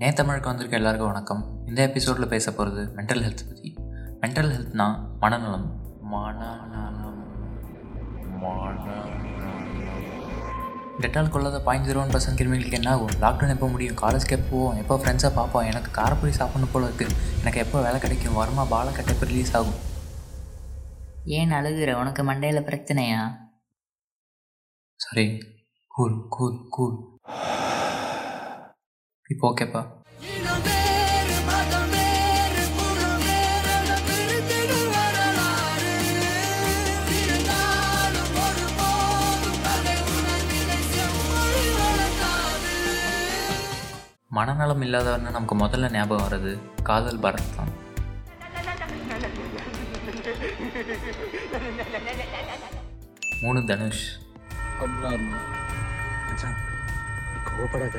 நேத்தமிழுக்கு வந்திருக்க எல்லாருக்கும் வணக்கம். இந்த எபிசோடில் பேச போகிறது மென்டல் ஹெல்த் பற்றி மென்டல் ஹெல்த்னா மனநலம். மனநலம். டெட்டால் கொள்ளாத பாயிண்ட் ஜீரோ ஒன் பர்சன்ட் கிருமிகளுக்கு என்ன ஆகும் லாக்டவுன் எப்போ முடியும்? காலேஜ்க்கு எப்போ போவோம்? எப்போ ஃப்ரெண்ட்ஸாக பார்ப்போம் எனக்கு காரப்பொடி சாப்பிடணும் போல இருக்குது எனக்கு எப்போ வேலை கிடைக்கும்? வருமா? பால கட்ட எப்போ ரிலீஸ் ஆகும்? ஏன் அழுகுற? உனக்கு மண்டையில் பிரச்சனையா? சரி கூல் கூல் கூல் இப்போ ஓகேப்பா மனநலம் இல்லாதவர்னு நமக்கு முதல்ல ஞாபகம் வர்றது காதல் பரத் தான். மூணு தனுஷ். கோபப்படாத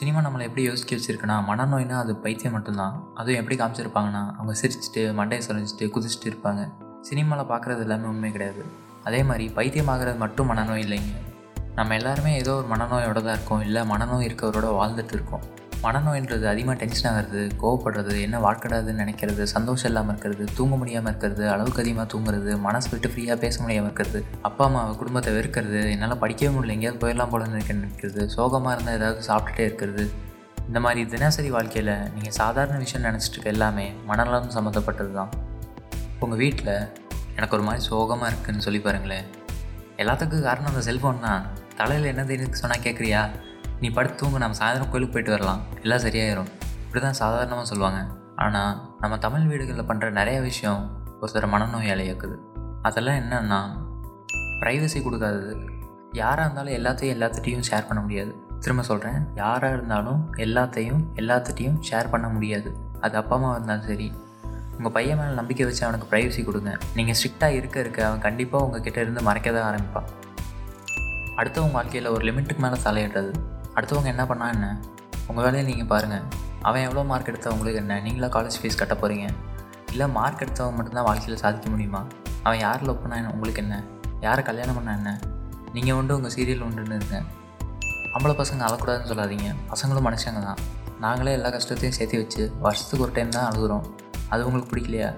சினிமா நம்மளை எப்படி யோசிக்க வச்சிருக்குன்னா மனநோய்னா அது பைத்தியம் மட்டும்தான். அதுவும் எப்படி காமிச்சிருப்பாங்கன்னா அவங்க சிரிச்சிட்டு மண்டையை சொரிஞ்சிட்டு குதிச்சுட்டு இருப்பாங்க. சினிமாவில் பார்க்குறது எல்லாமே உண்மை கிடையாது. அதே மாதிரி பைத்தியம் ஆகிறது மட்டும் மனநோய் இல்லைங்க. நம்ம எல்லாருமே ஏதோ ஒரு மனநோயோட தான் இருக்கோம். இல்லை மனநோய் இருக்கவரோட வாழ்ந்துட்டு இருக்கோம். மனநோயின்றது அதிகமாக டென்ஷன் ஆகிறது கோவப்படுறது என்ன வாழ்க்கடாதுன்னு நினைக்கிறது சந்தோஷம் இல்லாமல் இருக்கிறது தூங்க முடியாமல் இருக்கிறது அளவுக்கு அதிகமாக தூங்குறது மனசு விட்டு ஃப்ரீயாக பேச முடியாமல் இருக்கிறது அப்பா அம்மா குடும்பத்தை வெறுக்கிறது என்னால் படிக்கவே முடியல எங்கேயாவது போயிடலாம் போல நினைக்கிறது சோகமாக இருந்தால் ஏதாவது சாப்பிட்டுட்டே இருக்கிறது. இந்த மாதிரி தினசரி வாழ்க்கையில் நீங்கள் சாதாரண விஷயம் நினச்சிட்டு இருக்க எல்லாமே மனநலம் சம்மந்தப்பட்டது தான் உங்கள் வீட்டில் எனக்கு ஒரு மாதிரி சோகமாக இருக்குன்னு சொல்லி பாருங்களேன். எல்லாத்துக்கும் காரணம் அந்த செல்ஃபோன் தான். தலையில் என்ன எனக்கு சொன்னால் கேட்குறியா நீ படுத்து நம்ம சாயந்தரம் கோயிலுக்கு போயிட்டு வரலாம். எல்லாம் சரியாயிரும். இப்படி தான் சாதாரணமாக சொல்லுவாங்க. ஆனால் நம்ம தமிழ் வீடுகளில் பண்ணுற நிறைய விஷயம் ஒருத்தர் மனநோயாளி இருக்குது அதெல்லாம் என்னன்னா ப்ரைவசி கொடுக்காதது. யாராக இருந்தாலும் எல்லாத்தையும் எல்லாத்துகிட்டையும் ஷேர் பண்ண முடியாது. திரும்ப சொல்கிறேன் யாராக இருந்தாலும் எல்லாத்தையும் எல்லாத்துகிட்டையும் ஷேர் பண்ண முடியாது. அது அப்பா அம்மா இருந்தாலும் சரி. உங்கள் பையன் மேலே நம்பிக்கை வச்சு அவனுக்கு ப்ரைவசி கொடுங்க. நீங்கள் ஸ்ட்ரிக்டாக இருக்க இருக்க அவன் கண்டிப்பாக உங்கள் கிட்டே இருந்து மறைக்க தான் ஆரம்பிப்பான் அடுத்தவங்க வாழ்க்கையில் ஒரு லிமிட்டுக்கு மேலே தலையிடுறது. அடுத்தவங்க என்ன பண்ணால் என்ன? உங்கள் வேலையை நீங்கள் பாருங்கள் அவன் எவ்வளோ மார்க் எடுத்தா உங்களுக்கு என்ன? நீங்களா காலேஜ் ஃபீஸ் கட்ட போகிறீங்க இல்லை மார்க் எடுத்தவங்க மட்டும்தான் வாழ்க்கையில் சாதிக்க முடியுமா? அவன் யார் லவ் பண்ணா என்ன? உங்களுக்கு என்ன? யாரை கல்யாணம் பண்ணா என்ன? நீங்கள் உண்டு உங்கள் சீரியல் உண்டுன்னு இருங்க. ஆம்பளை பசங்க அழக்கூடாதுன்னு சொல்லாதீங்க. பசங்களும் மனுஷங்க தான். நாங்களே எல்லா கஷ்டத்தையும் சேர்த்து வச்சு வருஷத்துக்கு ஒரு டைம் தான் அழுகுறோம். அது உங்களுக்கு பிடிக்கலையா?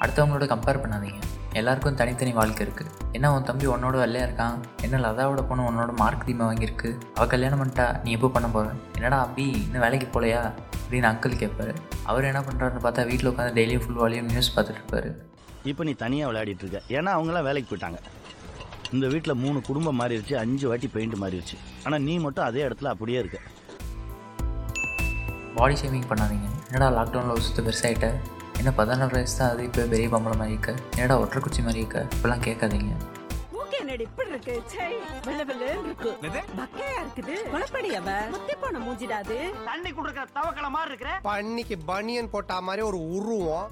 அடுத்தவங்களோட கம்பேர் பண்ணாதீங்க. எல்லாருக்கும் தனித்தனி வாழ்க்கை இருக்குது. என்ன உன் தம்பி உன்னோட வெள்ளையா இருக்கான்? என்ன லதாவோட பொண்ணு உன்னோட மார்க் தீமா வாங்கியிருக்கு? அவள் கல்யாணம் பண்ணிட்டா நீ எப்போ பண்ண போகிற என்னடா அம்பி இன்னும் வேலைக்கு போகலையா அப்படின்னு அங்கிள் கேட்பாரு அவர் என்ன பண்ணுறாருன்னு பார்த்தா வீட்டில் உட்காந்து டெய்லியும் ஃபுல் வாலியும் நியூஸ் பார்த்துட்டு இருப்பாரு. இப்போ நீ தனியாக விளையாடிட்டு இருக்க. ஏன்னா அவங்களாம் வேலைக்கு போயிட்டாங்க. இந்த வீட்டில் மூணு குடும்பம் மாறிடுச்சு அஞ்சு வாட்டி பெயிண்ட் மாறிடுச்சு. ஆனால் நீ மட்டும் அதே இடத்துல அப்படியே இருக்க. பாடி ஷேமிங் பண்ணாதீங்க. என்னடா லாக்டவுனில் ஒரு சுத்த பெருசாகிட்ட என்ன பதினாறு வயசு தான் அது? இப்போ பெரிய பம்பளம் மாதிரி இருக்க. என்னடா ஒற்றை குச்சி மாதிரி இருக்க? இப்பெல்லாம் கேட்காதீங்க. பண்ணிக்கு பனியன் போட்டா மாதிரி ஒரு உருவம்.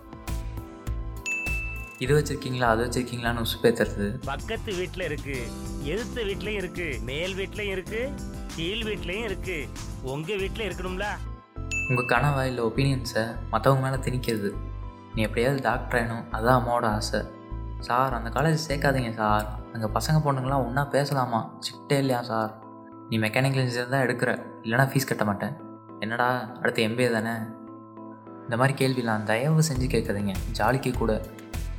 இது வச்சுருக்கீங்களா? அது வச்சுருக்கீங்களான்னு உசுப்பேத்துறது பக்கத்து வீட்ல இருக்கு. எதிர்த்த வீட்லயும் இருக்கு. மேல் வீட்லயும் இருக்கு. கீழ் வீட்லயும் இருக்கு. உங்க வீட்ல இருக்கணும்ல. உங்கள் கனவை இல்லை ஒப்பீனியன்ஸை மற்றவங்க மேலே திணிக்கிறது. நீ எப்படியாவது டாக்டர் ஆகணும் அதான் அம்மாவோட ஆசை. சார் அந்த காலேஜ் சேர்க்காதீங்க சார். அங்கே பசங்க பொண்ணுங்களாம் ஒன்றா பேசலாமா? சிட்டே இல்லையா சார்? நீ மெக்கானிக்கல் இன்ஜினியர் தான் எடுக்கிற. இல்லைனா ஃபீஸ் கட்ட மாட்டேன். என்னடா அடுத்து எம்பிஏ தானே? இந்த மாதிரி கேள்விலாம் தயவு செஞ்சு கேட்காதீங்க. ஜாலிக்கு கூட.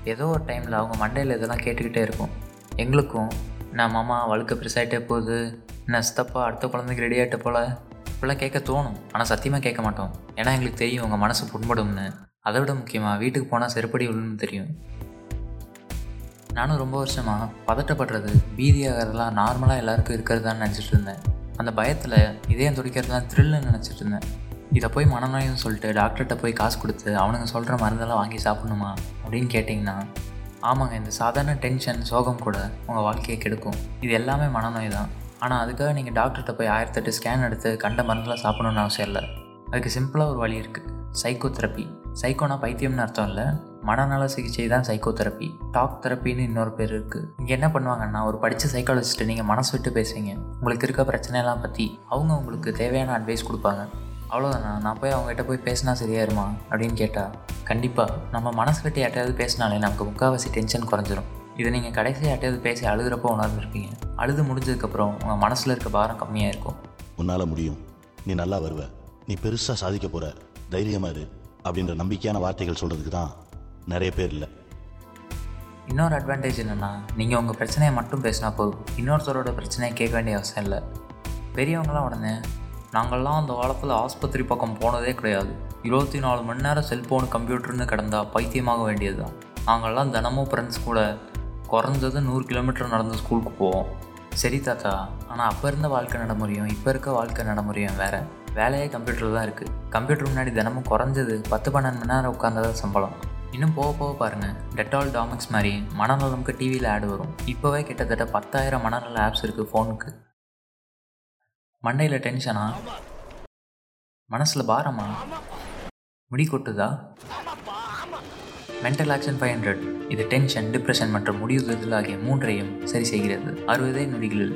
ஏதோ ஒரு டைமில் அவங்க மண்டையில் இதெல்லாம் கேட்டுக்கிட்டே இருக்கும். எங்களுக்கும் நான் மாமா வழுக்க பெருசாகிட்டே போகுது. என்ன சித்தப்பா அடுத்த குழந்தைக்கு ரெடி ஆகிட்ட போல? இப்படிலாம் கேட்க தோணும். ஆனால் சத்தியமாக கேட்க மாட்டோம். ஏன்னா எங்களுக்கு தெரியும் உங்கள் மனசு புண்படும்னு. அதை விட முக்கியமாக வீட்டுக்கு போனால் செருப்படி விழுன்னு தெரியும். நானும் ரொம்ப வருஷமாக பதட்டப்படுறது பீதியாகிறதுலாம் நார்மலாக எல்லாருக்கும் இருக்கிறதான்னு நினச்சிட்டு இருந்தேன். அந்த பயத்தில் இதயம் துடிக்கிறதுலாம் த்ரில்லுன்னு நினச்சிட்டு இருந்தேன். இதை போய் மனநோயின்னு சொல்லிட்டு டாக்டர்கிட்ட போய் காசு கொடுத்து அவனுங்க சொல்கிற மருந்தெல்லாம் வாங்கி சாப்பிடணுமா அப்படின்னு கேட்டிங்கன்னா ஆமாங்க இந்த சாதாரண டென்ஷன் சோகம் கூட உங்கள் வாழ்க்கையை கெடுக்கும். இது எல்லாமே மனநோய் தான் ஆனால் அதுக்காக நீங்கள் டாக்டர்கிட்ட போய் ஆயிரத்தெட்டு ஸ்கேன் எடுத்து கண்ட மருந்தெல்லாம் சாப்பிடணும்னு அவசியம் இல்லை. அதுக்கு சிம்பிளாக ஒரு வழி இருக்குது சைக்கோ தெரப்பி சைக்கோனா பைத்தியம்னு அர்த்தம் இல்லை மனநல சிகிச்சை தான் சைக்கோ தெரப்பி டாக் தெரப்பின்னு இன்னொரு பேர் இருக்குது இங்கே என்ன பண்ணுவாங்கன்னா ஒரு படித்த சைக்காலஜிஸ்ட்டு நீங்கள் மனசு விட்டு பேசுவீங்க உங்களுக்கு இருக்க பிரச்சனையெல்லாம் பற்றி அவங்க உங்களுக்கு தேவையான அட்வைஸ் கொடுப்பாங்க. அவ்வளோதானா நான் போய் அவங்ககிட்ட போய் பேசினா சரியாயிருமா? அப்படின்னு கேட்டால் கண்டிப்பாக நம்ம மனசு விட்டு யார்ட்டையாவது பேசினாலே நமக்கு முக்கால்வாசி டென்ஷன் குறைஞ்சிரும். இதை நீங்கள் கடைசி யார்ட்டையாவது பேசி அழுகிறப்போ உணர்ந்துருப்பீங்க. அழுது முடிஞ்சதுக்கப்புறம் உங்கள் மனசில் இருக்க பாரம் கம்மியாக இருக்கும் உன்னால் முடியும். நீ நல்லா வருவ. நீ பெருசாக சாதிக்க போகிற தைரியமாக இரு. அப்படின்ற நம்பிக்கையான வார்த்தைகள் சொல்கிறதுக்கு தான் நிறைய பேர் இல்லை. இன்னொரு அட்வான்டேஜ் என்னென்னா நீங்கள் உங்கள் பிரச்சனையை மட்டும் பேசினா போதும். இன்னொருத்தரோட பிரச்சனையை கேட்க வேண்டிய அவசியம் இல்லை. பெரியவங்களாம் உடனே நாங்கள்லாம் அந்த காலத்தில் ஆஸ்பத்திரி பக்கம் போனதே கிடையாது. இருபத்தி நாலு மணி நேரம் செல்ஃபோன் கம்ப்யூட்டர்னு கிடந்தா பைத்தியமாக வேண்டியது தான் நாங்கள்லாம் தினமும் ஃப்ரெண்ட்ஸ் கூட குறைஞ்சது நூறு கிலோமீட்டர் நடந்து ஸ்கூலுக்கு போவோம். சரி தாத்தா ஆனால் அப்போ இருந்த வாழ்க்கை நடைமுறையும் இப்போ இருக்க வாழ்க்கை நடைமுறையும் வேறு. வேலையே கம்ப்யூட்டரில் தான் இருக்குது கம்ப்யூட்டர் முன்னாடி தினமும் குறைஞ்சது பத்து பன்னெண்டு மணி நேரம் உட்காந்ததான் சம்பளம். இன்னும் போக போக பாருங்கள் டெட்டால் டாமிக்ஸ் மாதிரி மனநலமுக்கு டிவியில் ஆட் வரும். இப்போவே கிட்டத்தட்ட பத்தாயிரம் மனநல ஆப்ஸ் இருக்குது ஃபோனுக்கு மண்டையில் டென்ஷனா மனசில் பாரமா? முடி கொட்டுதா? மென்டல் ஆக்ஷன் ஃபைவ் ஹண்ட்ரட் இது டென்ஷன் டிப்ரெஷன் மற்றும் முடிவுதல் ஆகிய மூன்றையும் சரி செய்கிறது. அறுபதே நொடிகளில்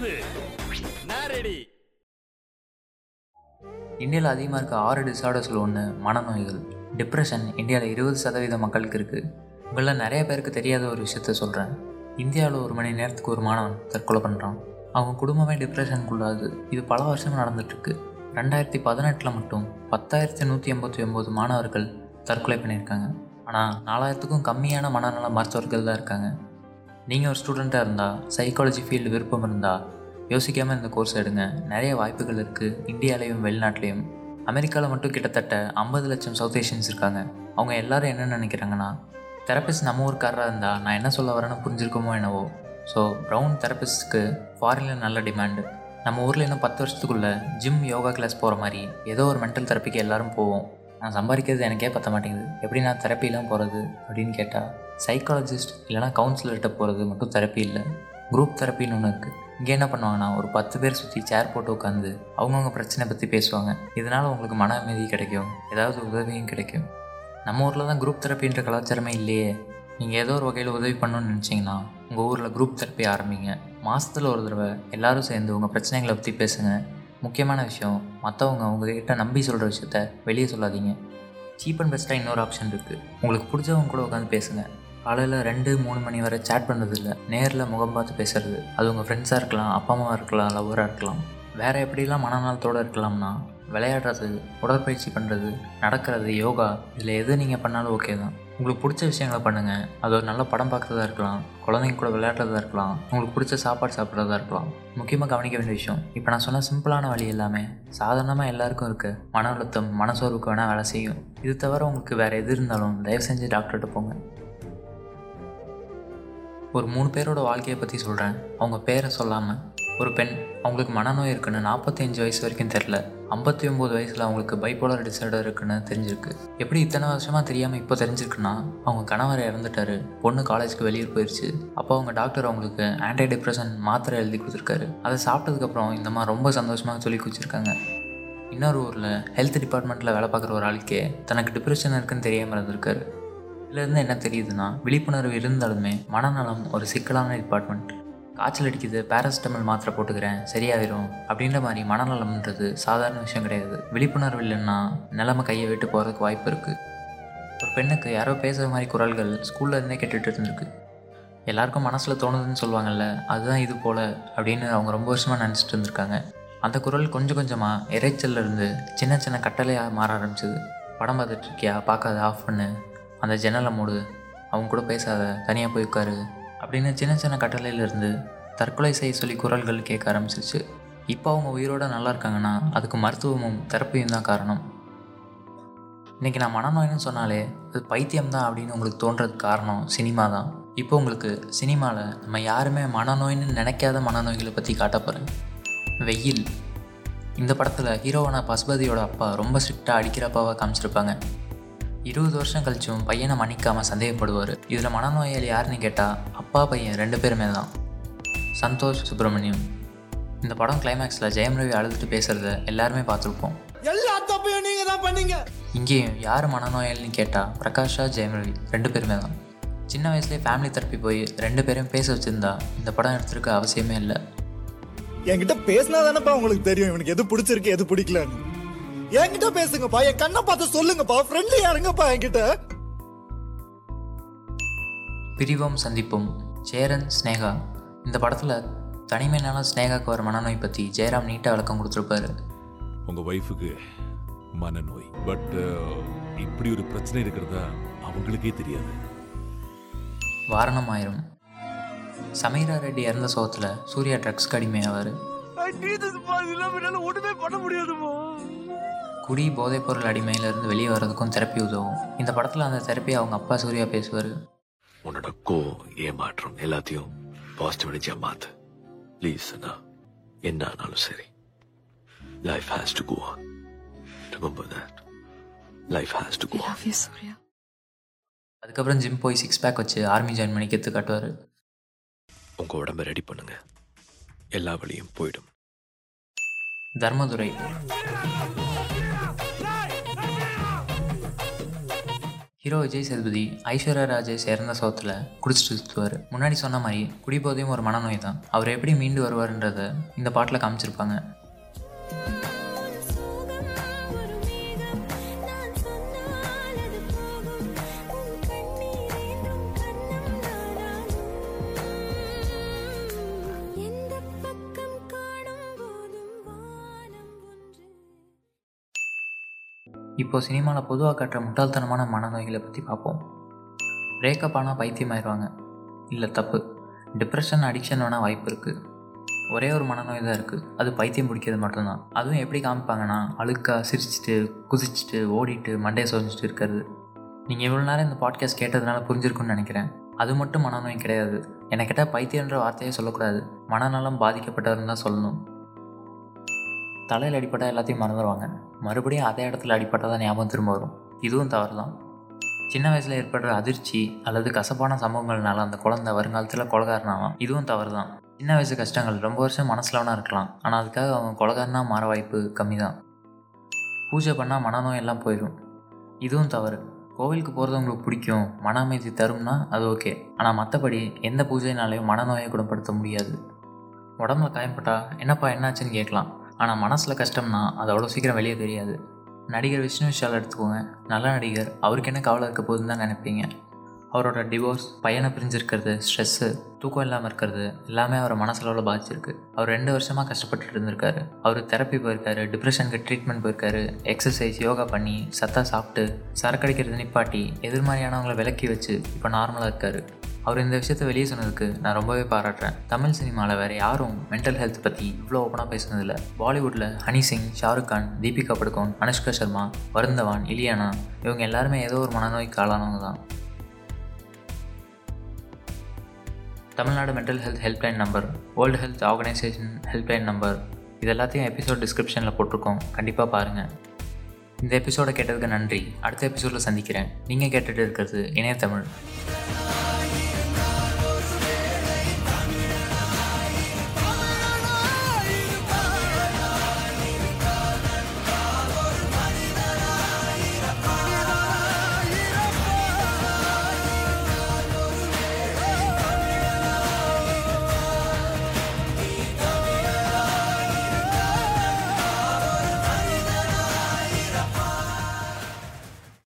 போகுது நான் ரெடி இந்தியாவில் அதிகமாக இருக்க ஆறு டிசார்டர்ஸில் ஒன்று மனநோய்கள். டிப்ரெஷன் இந்தியாவில் இருபது சதவீத மக்களுக்கு இருக்குது உங்களில் நிறைய பேருக்கு தெரியாத ஒரு விஷயத்த சொல்கிறேன் இந்தியாவில் ஒரு மணி நேரத்துக்கு ஒரு மாணவன் தற்கொலை பண்ணுறான் அவங்க குடும்பமே டிப்ரெஷனுக்குள்ளாது இது பல வருஷம் நடந்துட்டுருக்கு ரெண்டாயிரத்தி பதினெட்டில் மட்டும் பத்தாயிரத்தி நூற்றி எண்பத்தி ஒம்பது மாணவர்கள் தற்கொலை பண்ணியிருக்காங்க. ஆனால் நாலாயிரத்துக்கும் கம்மியான மனநல மருத்துவர்கள் தான் இருக்காங்க. நீங்கள் ஒரு ஸ்டூடெண்ட்டாக இருந்தால் சைக்காலஜி ஃபீல்டு விருப்பம் இருந்தால் யோசிக்காமல் இந்த கோர்ஸ் எடுங்க. நிறைய வாய்ப்புகள் இருக்குது இந்தியாலேயும் வெளிநாட்டிலையும். அமெரிக்காவில் மட்டும் கிட்டத்தட்ட ஐம்பது லட்சம் சவுத் ஏஷியன்ஸ் இருக்காங்க. அவங்க எல்லாரும் என்ன நினைக்கிறாங்கன்னா தெரபிஸ்ட் நம்ம ஊருக்காரராக இருந்தால் நான் என்ன சொல்ல வரேன்னு புரிஞ்சிருக்குமோ என்னவோ. ஸோ ப்ரௌன் தெரப்பிஸ்ட்க்கு ஃபாரினில் நல்ல டிமாண்டு நம்ம ஊரில் இன்னும் பத்து வருஷத்துக்குள்ளே ஜிம் யோகா கிளாஸ் போகிற மாதிரி ஏதோ ஒரு மென்டல் தெரப்பிக்கு எல்லாரும் போவோம். நான் சம்பாதிக்கிறது எனக்கே பத்த மாட்டேங்குது. எப்படி நான் தெரப்பிலாம் போகிறது அப்படின்னு கேட்டால் சைக்காலஜிஸ்ட் இல்லைனா கவுன்சிலர்கிட்ட போகிறது மட்டும் தெரப்பி இல்லை. குரூப் தெரப்பின்னு ஒன்று இருக்குது இங்கே என்ன பண்ணுவாங்கன்னா ஒரு பத்து பேர் சுற்றி சேர் போட்டு உட்காந்து அவங்கவுங்க பிரச்சனை பற்றி பேசுவாங்க. இதனால் உங்களுக்கு மன அமைதி கிடைக்கும். ஏதாவது உதவியும் கிடைக்கும். நம்ம ஊரில் தான் குரூப் தெரப்பின்ற கலாச்சாரமே இல்லையே. நீங்கள் ஏதோ ஒரு வகையில் உதவி பண்ணணும்னு நினச்சிங்கன்னா உங்கள் ஊரில் குரூப் தெரப்பி ஆரம்பிங்க. மாதத்தில் ஒரு தடவை எல்லாரும் சேர்ந்து உங்கள் பிரச்சனைகளை பற்றி பேசுங்க. முக்கியமான விஷயம் மற்றவங்க உங்ககிட்ட நம்பி சொல்கிற விஷயத்த வெளியே சொல்லாதீங்க. சீப் அண்ட் பெஸ்ட்டாக இன்னொரு ஆப்ஷன் இருக்குது உங்களுக்கு பிடிச்சவங்க கூட உட்காந்து பேசுங்கள் காலையில் ரெண்டு மூணு மணி வரை சேட் பண்ணுறதில்ல நேரில் முகம் பார்த்து பேசுறது. அது உங்கள் ஃப்ரெண்ட்ஸாக இருக்கலாம் அப்பா அம்மாவாக இருக்கலாம் லவ்வராக இருக்கலாம். வேறு எப்படிலாம் மனநலத்தோடு இருக்கலாம்னா விளையாடுறது உடற்பயிற்சி பண்ணுறது நடக்கிறது யோகா இதில் எது நீங்கள் பண்ணாலும் ஓகே தான். உங்களுக்கு பிடிச்ச விஷயங்களை பண்ணுங்கள் அது ஒரு நல்ல படம் பார்க்குறதா இருக்கலாம் குழந்தைங்க கூட விளையாடுறதா இருக்கலாம் உங்களுக்கு பிடிச்ச சாப்பாடு சாப்பிட்றதா இருக்கலாம். முக்கியமாக கவனிக்க வேண்டிய விஷயம் இப்போ நான் சொன்ன சிம்பிளான வழி எல்லாமே சாதாரணமாக எல்லாருக்கும் இருக்குது மன அழுத்தம் மனசோர்வுக்கு வேணால் வேலை செய்யும். இது தவிர உங்களுக்கு வேறு எது இருந்தாலும் தயவு செஞ்சு டாக்டர்கிட்ட போங்க. ஒரு மூணு பேரோட வாழ்க்கையை பற்றி சொல்கிறேன் அவங்க பேரை சொல்லாமல் ஒரு பெண் அவங்களுக்கு மனநோய் இருக்குன்னு நாற்பத்தஞ்சு வயசு வரைக்கும் தெரில ஐம்பத்தி ஒம்பது வயசில் அவங்களுக்கு பைப்போலர் டிசார்டர் இருக்குன்னு தெரிஞ்சிருக்கு. எப்படி இத்தனை வருஷமாக தெரியாமல் இப்போ தெரிஞ்சிருக்குன்னா அவங்க கணவர் இறந்துட்டாரு பொண்ணு காலேஜுக்கு வெளியே போயிடுச்சு அப்போ அவங்க டாக்டர் அவங்களுக்கு ஆன்டி டிப்ரெஷன் மாத்திரை எழுதி கொடுத்துருக்காரு. அதை சாப்பிட்டதுக்கப்புறம் இந்த மாதிரி ரொம்ப சந்தோஷமாக சொல்லி குச்சிருக்காங்க இன்னொரு ஊரில் ஹெல்த் டிபார்ட்மெண்ட்டில் வேலை பார்க்குற ஒரு ஆளுக்கே தனக்கு டிப்ரெஷன் இருக்குன்னு தெரியாமல் இருந்திருக்காரு. இதுலேருந்து என்ன தெரியுதுன்னா விழிப்புணர்வு இருந்தாலுமே மனநலம் ஒரு சிக்கலான டிபார்ட்மெண்ட் காய்ச்சல் அடிக்குது பேராசிட்டமல் மாத்திரை போட்டுக்கிறேன் சரியாயிரும் அப்படின்ற மாதிரி மனநலம்ன்றது சாதாரண விஷயம் கிடையாது. விழிப்புணர்வு இல்லைன்னா நிலைமை கையை விட்டு போகிறதுக்கு வாய்ப்பு இருக்குது ஒரு பெண்ணுக்கு யாரோ பேசுகிற மாதிரி குரல்கள் ஸ்கூல்லேருந்தே கேட்டுட்டு இருந்திருக்கு. எல்லாருக்கும் மனசில் தோணுதுன்னு சொல்லுவாங்கல்ல அதுதான் இது போல் அப்படின்னு அவங்க ரொம்ப வருஷமாக நினச்சிட்டு இருந்திருக்காங்க. அந்த குரல் கொஞ்சம் கொஞ்சமாக இறைச்சல்ல இருந்து சின்ன சின்ன கட்டளையாக மாற ஆரம்பிச்சது. படம் பார்த்துட்ருக்கியா பார்க்காத ஆஃப் பண்ணு. அந்த ஜன்னலை மூடு அவங்க கூட பேசாத தனியாக போய் உட்காரு அப்படின்னு சின்ன சின்ன கட்டளையிலேருந்து தற்கொலை செய்ய சொல்லி குரல்கள் கேட்க ஆரம்பிச்சிச்சு இப்போ அவங்க உயிரோட நல்லா இருக்காங்கன்னா அதுக்கு மருத்துவமும் தெரப்பியும் தான் காரணம். இன்றைக்கி நான் மனநோய்னு சொன்னாலே அது பைத்தியம் தான் அப்படின்னு உங்களுக்கு தோன்றதுக்கு காரணம் சினிமா தான். இப்போ உங்களுக்கு சினிமாவில் நம்ம யாருமே மனநோயின்னு நினைக்காத மனநோய்களை பற்றி காட்ட போகிறேன் வெயில். இந்த படத்தில் ஹீரோவான பசுபதியோட அப்பா ரொம்ப ஸ்ட்ரிக்டாக அடிக்கிறப்பாவை காமிச்சிருப்பாங்க. இருபது வருஷம் கழிச்சும் பையனை மன்னிக்காமல் சந்தேகப்படுவார். இதில் மனநோயாளி யாருன்னு கேட்டால் அப்பா பையன் ரெண்டு பேருமே தான். சந்தோஷ் சுப்பிரமணியம். இந்த படம் கிளைமேக்ஸில் ஜெயம் ரவி அழுதுட்டு பேசுகிறத எல்லாருமே பார்த்துருப்போம். எல்லா தப்பையும் நீங்க தான் பண்ணீங்க. இங்கேயும் யார் மனநோயாளின்னு கேட்டால் பிரகாஷா ஜெயமரவி ரெண்டு பேருமே தான். சின்ன வயசுலேயே ஃபேமிலி தெரப்பி போய் ரெண்டு பேரும் பேச வச்சுருந்தா இந்த படம் எடுத்திருக்க அவசியமே இல்லை. என்கிட்ட பேசினா தானப்பா உங்களுக்கு தெரியும் இவனுக்கு எது பிடிச்சிருக்கு எது பிடிக்கலன்னு. என்கிட்ட பேசுங்கப்பா என் கண்ணை பார்த்து சொல்லுங்கப்பா. ஃப்ரெண்ட்லியா இருங்கப்பா என்கிட்ட. பிரிவோம் சந்திப்போம். சேரன் ஸ்னேகா. இந்த படத்தில் தனிமைனால ஸ்னேகாக்கு வர மனநோய் பற்றி ஜெயராம் நீட்டாக விளக்கம் கொடுத்துருப்பாரு. உங்க ஒய்ஃபுக்கு மனநோய். பட் இப்படி ஒரு பிரச்சனை இருக்கிறதா அவங்களுக்கே தெரியாது. வாரணம் ஆயிரம் சமீரா ரெட்டி இறந்த சோகத்தில் சூர்யா ட்ரக்ஸ்க்கு அடிமையாவார். ஒண்ணுமே பண்ண முடியாதுமா குடி போதைப்பொருள் அடிமையிலேருந்து வெளியே வர்றதுக்கும் தெரப்பி உதவும். இந்த படத்தில் அந்த தெரப்பி அவங்க அப்பா சூர்யா பேசுவார். உன்னோட கோவம் ஏமாற்றம் எல்லாத்தையும் பாசிட்டிவ் எனர்ஜியா மாத்து. ப்ளீஸ் அண்ணா. என்ன ஆனாலும் சரி. Life has to go on remember that life has to go on அதுக்கப்புறம் ஜிம் போய் சிக்ஸ் பேக் வச்சு ஆர்மி ஜாயின் பண்ணி கெத்து காட்டுவார். உங்க உடம்ப ரெடி பண்ணுங்க. எல்லா வழியும் போயிடும். தர்மதுரை. ஹீரோ விஜய் சேதுபதி ஐஸ்வர்யா ராஜேஷ் இறந்த சோத்தில் குடிச்சிட்டு சுற்றுவார் முன்னாடி சொன்ன மாதிரி குடிபோதையும் ஒரு மனநோய் தான். அவர் எப்படி மீண்டு வருவார்ன்றத இந்த பாட்டில் காமிச்சிருப்பாங்க. இப்போ சினிமாவில் பொதுவாக காட்டுற முட்டாள்தனமான மனநோய்களை பற்றி பார்ப்போம் பிரேக்கப் ஆனால் பைத்தியமாயிருவாங்க. இல்லை தப்பு. டிப்ரெஷன் அடிக்ஷன் வேணால் வாய்ப்பு இருக்குது ஒரே ஒரு மனநோய் தான் இருக்குது அது பைத்தியம் பிடிக்கிறது மட்டும்தான். அதுவும் எப்படி காமிப்பாங்கன்னா அழுக்காக சிரிச்சிட்டு குதிச்சுட்டு ஓடிட்டு மண்டையை சொரிஞ்சிட்டு இருக்கிறது. நீங்கள் இவ்வளோ நேரம் இந்த பாட்காஸ்ட் கேட்டதுனால புரிஞ்சிருக்குன்னு நினைக்கிறேன். அது மட்டும் மனநோய் கிடையாது. என்னை கேட்டால் பைத்தியன்ற வார்த்தையே சொல்லக்கூடாது. மனநலம் பாதிக்கப்பட்டவர்னு தான் சொல்லணும். தலையில் அடிப்பட்டால் எல்லாத்தையும் மறந்துடுவாங்க மறுபடியும் அதே இடத்துல அடிப்பட்டால் தான் ஞாபகம் திரும்ப வரும். இதுவும் தவறு தான் சின்ன வயசில் ஏற்படுற அதிர்ச்சி அல்லது கசப்பான சம்பவங்கள்னால அந்த குழந்தை வருங்காலத்தில் கொலகாரனாகலாம் இதுவும் தவறு தான் சின்ன வயசு கஷ்டங்கள் ரொம்ப வருஷம் மனசில் வேணா இருக்கலாம். ஆனால் அதுக்காக அவங்க கொலகாரனா மாற வாய்ப்பு கம்மி தான் பூஜை பண்ணால் மனநோய் எல்லாம் போயிடும் இதுவும் தவறு. கோவிலுக்கு போகிறது உங்களுக்கு பிடிக்கும். மன அமைதி தரும்னா அது ஓகே. ஆனால் மற்றபடி எந்த பூஜைனாலையும் மனநோயை குணப்படுத்த முடியாது. உடம்புல காயப்பட்டா என்னப்பா என்னாச்சுன்னு கேட்கலாம். ஆனால் மனசில் கஷ்டம்னா அது அவ்வளோ சீக்கிரம் வெளியே தெரியாது. நடிகர் விஷ்ணு விஷால் எடுத்துக்கோங்க. நல்ல நடிகர். அவருக்கு என்ன கவலை இருக்க போகுதுன்னு தான் நினைப்பீங்க. அவரோட டிவோர்ஸ் பையனை பிரிஞ்சிருக்கிறது ஸ்ட்ரெஸ்ஸு தூக்கம் இல்லாமல் இருக்கிறது எல்லாமே அவரை மனசளவில் பாதிச்சிருக்கு. அவர் ரெண்டு வருஷமாக கஷ்டப்பட்டுட்டு இருந்திருக்காரு. அவர் தெரப்பி போயிருக்காரு டிப்ரெஷனுக்கு ட்ரீட்மெண்ட் போயிருக்காரு எக்ஸசைஸ் யோகா பண்ணி சத்தா சாப்பிட்டு சரக்கடிக்கிறது நிப்பாட்டி எதிர்மறையானவங்களை விலக்கி வச்சு இப்போ நார்மலாக இருக்காரு. அவர் இந்த விஷயத்த வெளியே சொன்னதுக்கு நான் ரொம்பவே பாராட்டுறேன். தமிழ் சினிமாவில் வேறு யாரும் மென்டல் ஹெல்த் பற்றி இவ்வளோ ஓப்பனாக பேசுனதில்ல. பாலிவுட்டில் ஹனி சிங் ஷாருக் கான் தீபிகா படுகோன் அனுஷ்கா சர்மா வருந்தவான் இலியானா இவங்க எல்லாருமே ஏதோ ஒரு மனநோய்க்கு ஆளானவங்க தான். Tamil Nadu mental health helpline number world health organisation helpline number இது எல்லாத்தையும் எபிசோட் டிஸ்கிரிப்ஷனில் போட்டிருக்கோம். கண்டிப்பாக பாருங்கள் இந்த எபிசோடை கேட்டதுக்கு நன்றி. அடுத்த எபிசோடில் சந்திக்கிறேன். நீங்கள் கேட்டுகிட்டு இருக்கிறது இணையத்தமிழ்